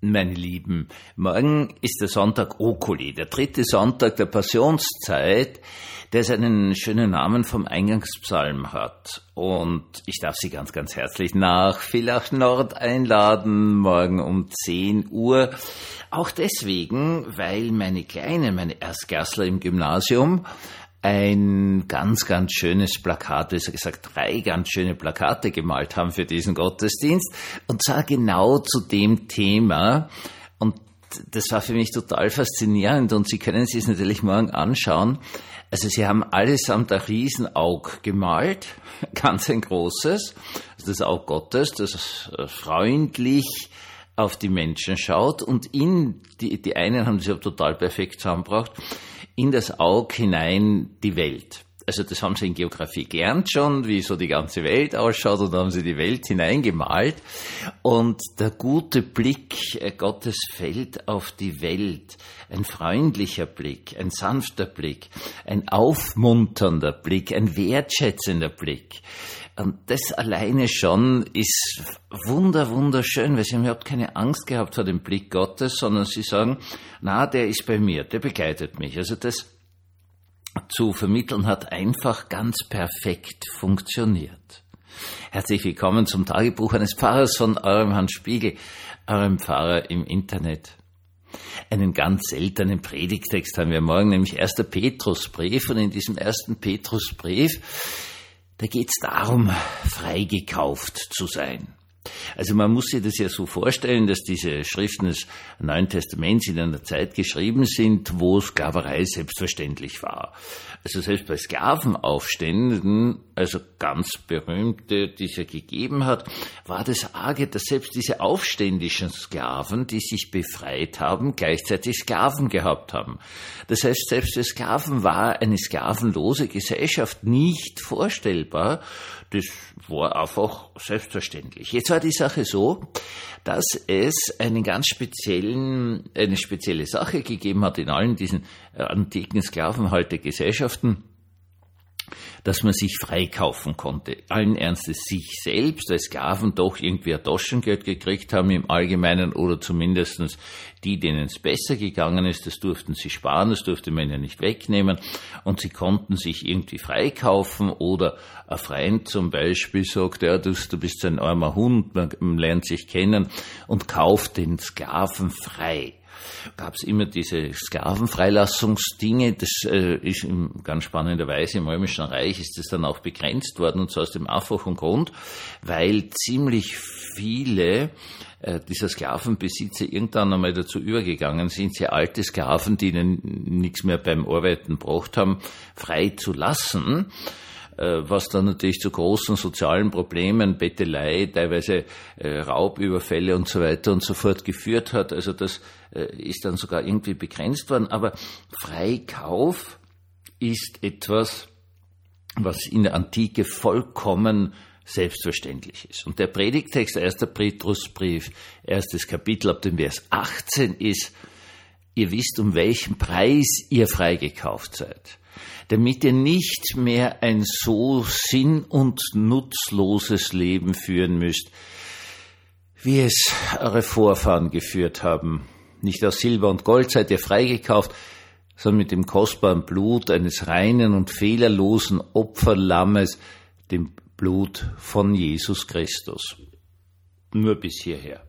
meine Lieben, morgen ist der Sonntag Okuli, der dritte Sonntag der Passionszeit, der seinen schönen Namen vom Eingangspsalm hat. Und ich darf Sie ganz, ganz herzlich nach Villach Nord einladen, morgen um 10 Uhr. Auch deswegen, weil meine Kleine, meine Erstgärsler im Gymnasium, ein ganz, ganz schönes Plakat, besser gesagt drei ganz schöne Plakate gemalt haben für diesen Gottesdienst. Und zwar genau zu dem Thema. Und das war für mich total faszinierend und Sie können sich es natürlich morgen anschauen. Also Sie haben allesamt ein Riesenaug gemalt, ganz ein großes, also das Aug Gottes, das freundlich auf die Menschen schaut und in die, die einen haben sie total perfekt zusammengebracht in das Auge hinein die Welt. Also das haben sie in Geografie gelernt schon, wie so die ganze Welt ausschaut und da haben sie die Welt hineingemalt. Und der gute Blick äh, Gottes fällt auf die Welt. Ein freundlicher Blick, ein sanfter Blick, ein aufmunternder Blick, ein wertschätzender Blick. Und das alleine schon ist wunder, wunderschön, weil sie haben überhaupt keine Angst gehabt vor dem Blick Gottes, sondern sie sagen, na, der ist bei mir, der begleitet mich. Also das zu vermitteln hat einfach ganz perfekt funktioniert. Herzlich willkommen zum Tagebuch eines Pfarrers von eurem Hans Spiegel, eurem Pfarrer im Internet. Einen ganz seltenen Predigtext haben wir morgen, nämlich 1. Petrusbrief. Und in diesem ersten Petrusbrief, da geht es darum, freigekauft zu sein. Also man muss sich das ja so vorstellen, dass diese Schriften des Neuen Testaments in einer Zeit geschrieben sind, wo Sklaverei selbstverständlich war. Also selbst bei Sklavenaufständen, also ganz berühmte, die es ja gegeben hat, war das arge, dass selbst diese aufständischen Sklaven, die sich befreit haben, gleichzeitig Sklaven gehabt haben. Das heißt, selbst für Sklaven war eine sklavenlose Gesellschaft nicht vorstellbar. Das war einfach selbstverständlich. Jetzt war die Sache so, dass es einen ganz speziellen, eine spezielle Sache gegeben hat in allen diesen äh, antiken Sklavenhaltergesellschaften dass man sich freikaufen konnte. Allen Ernstes sich selbst, als Sklaven doch irgendwie ein Taschengeld gekriegt haben im Allgemeinen oder zumindestens die, denen es besser gegangen ist, das durften sie sparen, das durfte man ja nicht wegnehmen. Und sie konnten sich irgendwie freikaufen oder ein Freund zum Beispiel sagt, ja, du, du bist ein armer Hund, man lernt sich kennen und kauft den Sklaven frei gab es immer diese Sklavenfreilassungsdinge. Das äh, ist in ganz spannender Weise im Römischen Reich ist das dann auch begrenzt worden und zwar aus dem einfachen Grund, weil ziemlich viele äh, dieser Sklavenbesitzer irgendwann einmal dazu übergegangen sind, sehr alte Sklaven, die ihnen nichts mehr beim Arbeiten gebracht haben, frei zu lassen was dann natürlich zu großen sozialen Problemen, Bettelei, teilweise äh, Raubüberfälle und so weiter und so fort geführt hat. Also das äh, ist dann sogar irgendwie begrenzt worden. Aber Freikauf ist etwas, was in der Antike vollkommen selbstverständlich ist. Und der Predigtext, 1. Petrusbrief, erstes Kapitel ab dem Vers 18 ist, ihr wisst, um welchen Preis ihr freigekauft seid, damit ihr nicht mehr ein so sinn- und nutzloses Leben führen müsst, wie es eure Vorfahren geführt haben, nicht aus Silber und Gold seid ihr freigekauft, sondern mit dem kostbaren Blut eines reinen und fehlerlosen Opferlammes, dem Blut von Jesus Christus. Nur bis hierher.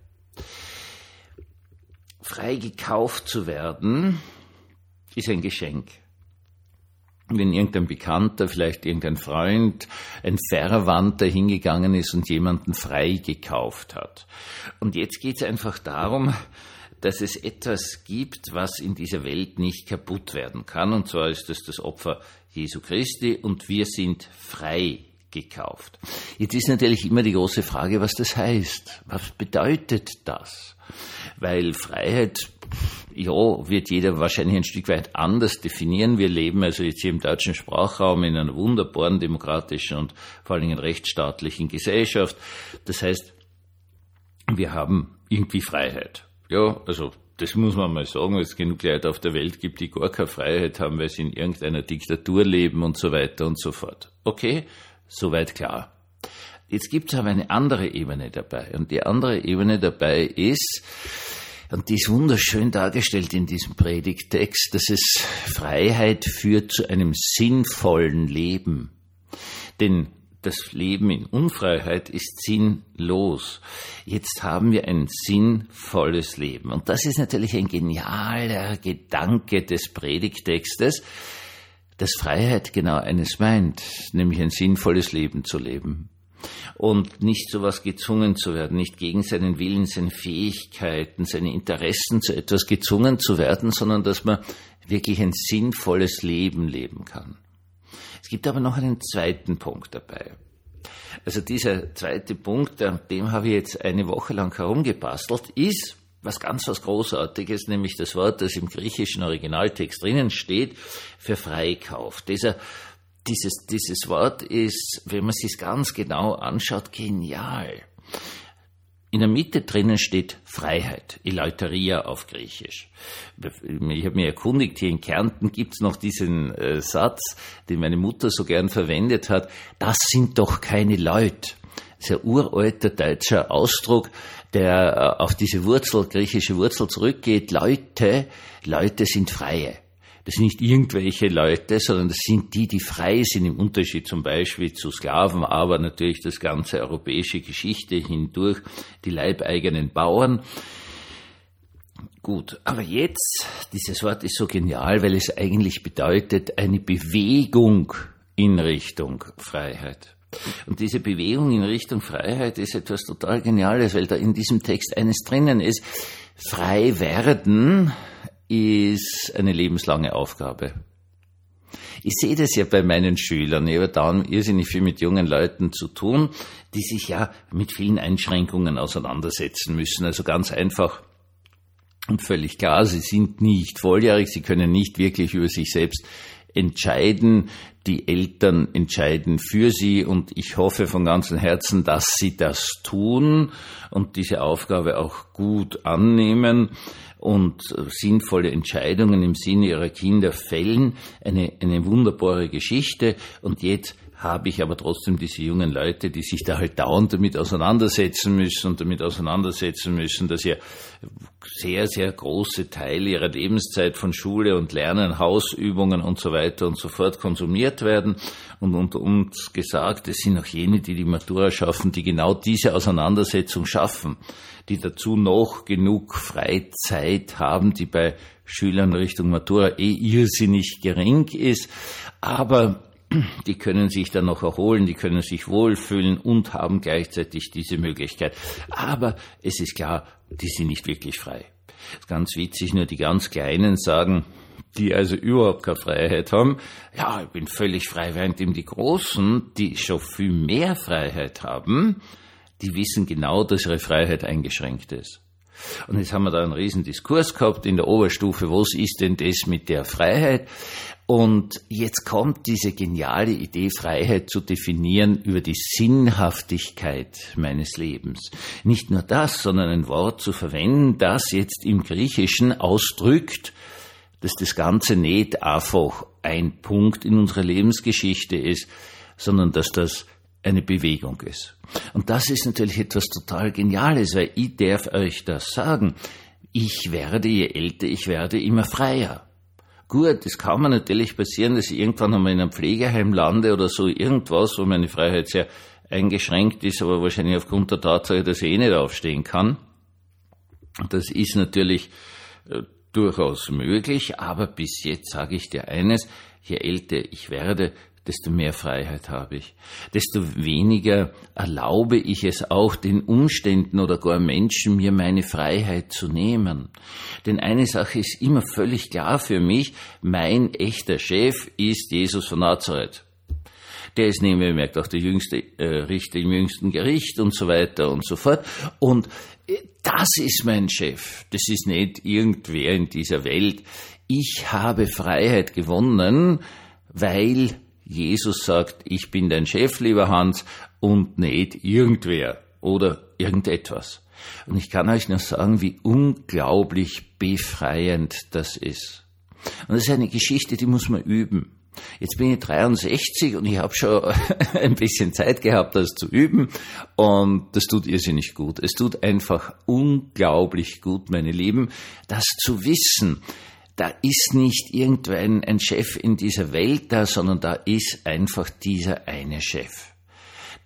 Freigekauft zu werden, ist ein Geschenk. Wenn irgendein Bekannter, vielleicht irgendein Freund, ein Verwandter hingegangen ist und jemanden freigekauft hat. Und jetzt geht es einfach darum, dass es etwas gibt, was in dieser Welt nicht kaputt werden kann. Und zwar ist es das Opfer Jesu Christi und wir sind frei gekauft. Jetzt ist natürlich immer die große Frage, was das heißt. Was bedeutet das? Weil Freiheit, ja, wird jeder wahrscheinlich ein Stück weit anders definieren. Wir leben also jetzt hier im deutschen Sprachraum in einer wunderbaren demokratischen und vor allen Dingen rechtsstaatlichen Gesellschaft. Das heißt, wir haben irgendwie Freiheit. Ja, also das muss man mal sagen, weil es genug Leute auf der Welt gibt, die gar keine Freiheit haben, weil sie in irgendeiner Diktatur leben und so weiter und so fort. Okay, soweit klar. Jetzt gibt es aber eine andere Ebene dabei. Und die andere Ebene dabei ist, Und die ist wunderschön dargestellt in diesem Predigtext, dass es Freiheit führt zu einem sinnvollen Leben. Denn das Leben in Unfreiheit ist sinnlos. Jetzt haben wir ein sinnvolles Leben. Und das ist natürlich ein genialer Gedanke des Predigtextes, dass Freiheit genau eines meint, nämlich ein sinnvolles Leben zu leben und nicht so was gezwungen zu werden, nicht gegen seinen Willen, seine Fähigkeiten, seine Interessen zu etwas gezwungen zu werden, sondern dass man wirklich ein sinnvolles Leben leben kann. Es gibt aber noch einen zweiten Punkt dabei. Also dieser zweite Punkt, an dem habe ich jetzt eine Woche lang herumgebastelt, ist was ganz was Großartiges, nämlich das Wort, das im griechischen Originaltext drinnen steht, für Freikauf. Dieser dieses, dieses Wort ist, wenn man es ganz genau anschaut, genial. In der Mitte drinnen steht Freiheit, Eleuteria auf Griechisch. Ich habe mich erkundigt, hier in Kärnten gibt es noch diesen äh, Satz, den meine Mutter so gern verwendet hat, das sind doch keine Leute. Ein uralter deutscher Ausdruck, der äh, auf diese Wurzel, griechische Wurzel zurückgeht. Leute, Leute sind Freie. Das sind nicht irgendwelche Leute, sondern das sind die, die frei sind, im Unterschied zum Beispiel zu Sklaven, aber natürlich das ganze europäische Geschichte hindurch, die leibeigenen Bauern. Gut, aber jetzt, dieses Wort ist so genial, weil es eigentlich bedeutet eine Bewegung in Richtung Freiheit. Und diese Bewegung in Richtung Freiheit ist etwas total Geniales, weil da in diesem Text eines drinnen ist. Frei werden ist eine lebenslange Aufgabe. Ich sehe das ja bei meinen Schülern. Ich habe da irrsinnig viel mit jungen Leuten zu tun, die sich ja mit vielen Einschränkungen auseinandersetzen müssen. Also ganz einfach und völlig klar, sie sind nicht volljährig, sie können nicht wirklich über sich selbst entscheiden. Die Eltern entscheiden für sie und ich hoffe von ganzem Herzen, dass sie das tun und diese Aufgabe auch gut annehmen und sinnvolle Entscheidungen im Sinne ihrer Kinder fällen. Eine, eine wunderbare Geschichte. Und jetzt habe ich aber trotzdem diese jungen Leute, die sich da halt dauernd damit auseinandersetzen müssen und damit auseinandersetzen müssen, dass ja sehr, sehr große Teile ihrer Lebenszeit von Schule und Lernen, Hausübungen und so weiter und so fort konsumiert werden. Und unter uns gesagt, es sind auch jene, die die Matura schaffen, die genau diese Auseinandersetzung schaffen, die dazu noch genug Freizeit haben, die bei Schülern Richtung Matura eh irrsinnig gering ist. Aber die können sich dann noch erholen, die können sich wohlfühlen und haben gleichzeitig diese Möglichkeit. Aber es ist klar, die sind nicht wirklich frei. Ganz witzig, nur die ganz Kleinen sagen, die also überhaupt keine Freiheit haben, ja, ich bin völlig frei, während eben die Großen, die schon viel mehr Freiheit haben, die wissen genau, dass ihre Freiheit eingeschränkt ist. Und jetzt haben wir da einen riesen Diskurs gehabt in der Oberstufe, was ist denn das mit der Freiheit? Und jetzt kommt diese geniale Idee, Freiheit zu definieren über die Sinnhaftigkeit meines Lebens. Nicht nur das, sondern ein Wort zu verwenden, das jetzt im Griechischen ausdrückt, dass das Ganze nicht einfach ein Punkt in unserer Lebensgeschichte ist, sondern dass das eine Bewegung ist. Und das ist natürlich etwas total Geniales, weil ich darf euch das sagen. Ich werde, je älter ich werde, immer freier. Gut, es kann mir natürlich passieren, dass ich irgendwann einmal in einem Pflegeheim lande oder so irgendwas, wo meine Freiheit sehr eingeschränkt ist, aber wahrscheinlich aufgrund der Tatsache, dass ich eh nicht aufstehen kann. Das ist natürlich äh, durchaus möglich, aber bis jetzt sage ich dir eines, je älter ich werde, desto mehr Freiheit habe ich, desto weniger erlaube ich es auch den Umständen oder gar Menschen, mir meine Freiheit zu nehmen. Denn eine Sache ist immer völlig klar für mich, mein echter Chef ist Jesus von Nazareth. Der ist nebenbemerkt auch der jüngste äh, Richter im jüngsten Gericht und so weiter und so fort. Und äh, das ist mein Chef. Das ist nicht irgendwer in dieser Welt. Ich habe Freiheit gewonnen, weil Jesus sagt, ich bin dein Chef, lieber Hans, und nicht irgendwer oder irgendetwas. Und ich kann euch nur sagen, wie unglaublich befreiend das ist. Und das ist eine Geschichte, die muss man üben. Jetzt bin ich 63 und ich habe schon ein bisschen Zeit gehabt, das zu üben und das tut irrsinnig gut. Es tut einfach unglaublich gut, meine Lieben, das zu wissen. Da ist nicht irgendein ein Chef in dieser Welt da, sondern da ist einfach dieser eine Chef.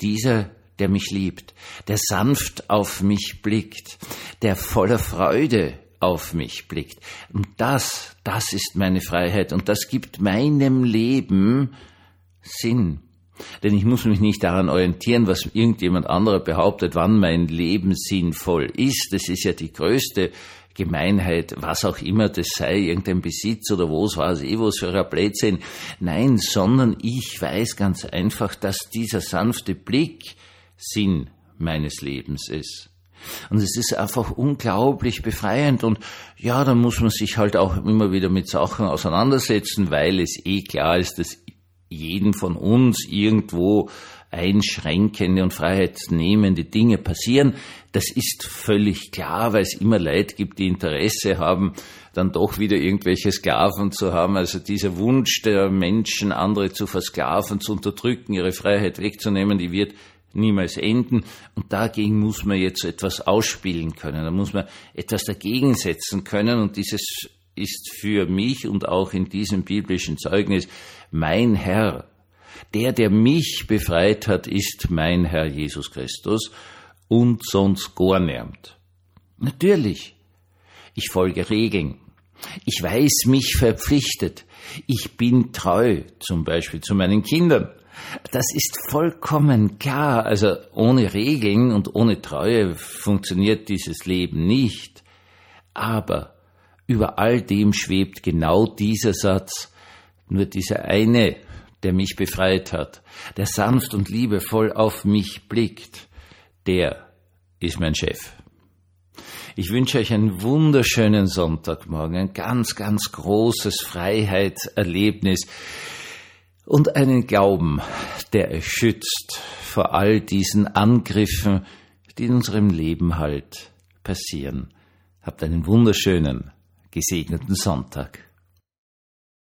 Dieser der mich liebt, der sanft auf mich blickt, der voller Freude auf mich blickt. Und das, das ist meine Freiheit und das gibt meinem Leben Sinn. Denn ich muss mich nicht daran orientieren, was irgendjemand anderer behauptet, wann mein Leben sinnvoll ist. Das ist ja die größte Gemeinheit, was auch immer das sei, irgendein Besitz oder was war es eh, was für ein Blödsinn. Nein, sondern ich weiß ganz einfach, dass dieser sanfte Blick Sinn meines Lebens ist. Und es ist einfach unglaublich befreiend und ja, da muss man sich halt auch immer wieder mit Sachen auseinandersetzen, weil es eh klar ist, dass jeden von uns irgendwo einschränkende und freiheitsnehmende Dinge passieren. Das ist völlig klar, weil es immer Leute gibt, die Interesse haben, dann doch wieder irgendwelche Sklaven zu haben. Also dieser Wunsch der Menschen, andere zu versklaven, zu unterdrücken, ihre Freiheit wegzunehmen, die wird niemals enden. Und dagegen muss man jetzt etwas ausspielen können. Da muss man etwas dagegen setzen können. Und dieses ist für mich und auch in diesem biblischen Zeugnis mein Herr. Der, der mich befreit hat, ist mein Herr Jesus Christus und sonst gar niemand. Natürlich. Ich folge Regeln. Ich weiß mich verpflichtet. Ich bin treu, zum Beispiel zu meinen Kindern. Das ist vollkommen klar. Also ohne Regeln und ohne Treue funktioniert dieses Leben nicht. Aber über all dem schwebt genau dieser Satz. Nur dieser eine, der mich befreit hat, der sanft und liebevoll auf mich blickt, der ist mein Chef. Ich wünsche euch einen wunderschönen Sonntagmorgen, ein ganz, ganz großes Freiheitserlebnis und einen Glauben, der euch schützt vor all diesen Angriffen, die in unserem Leben halt passieren. Habt einen wunderschönen, gesegneten Sonntag.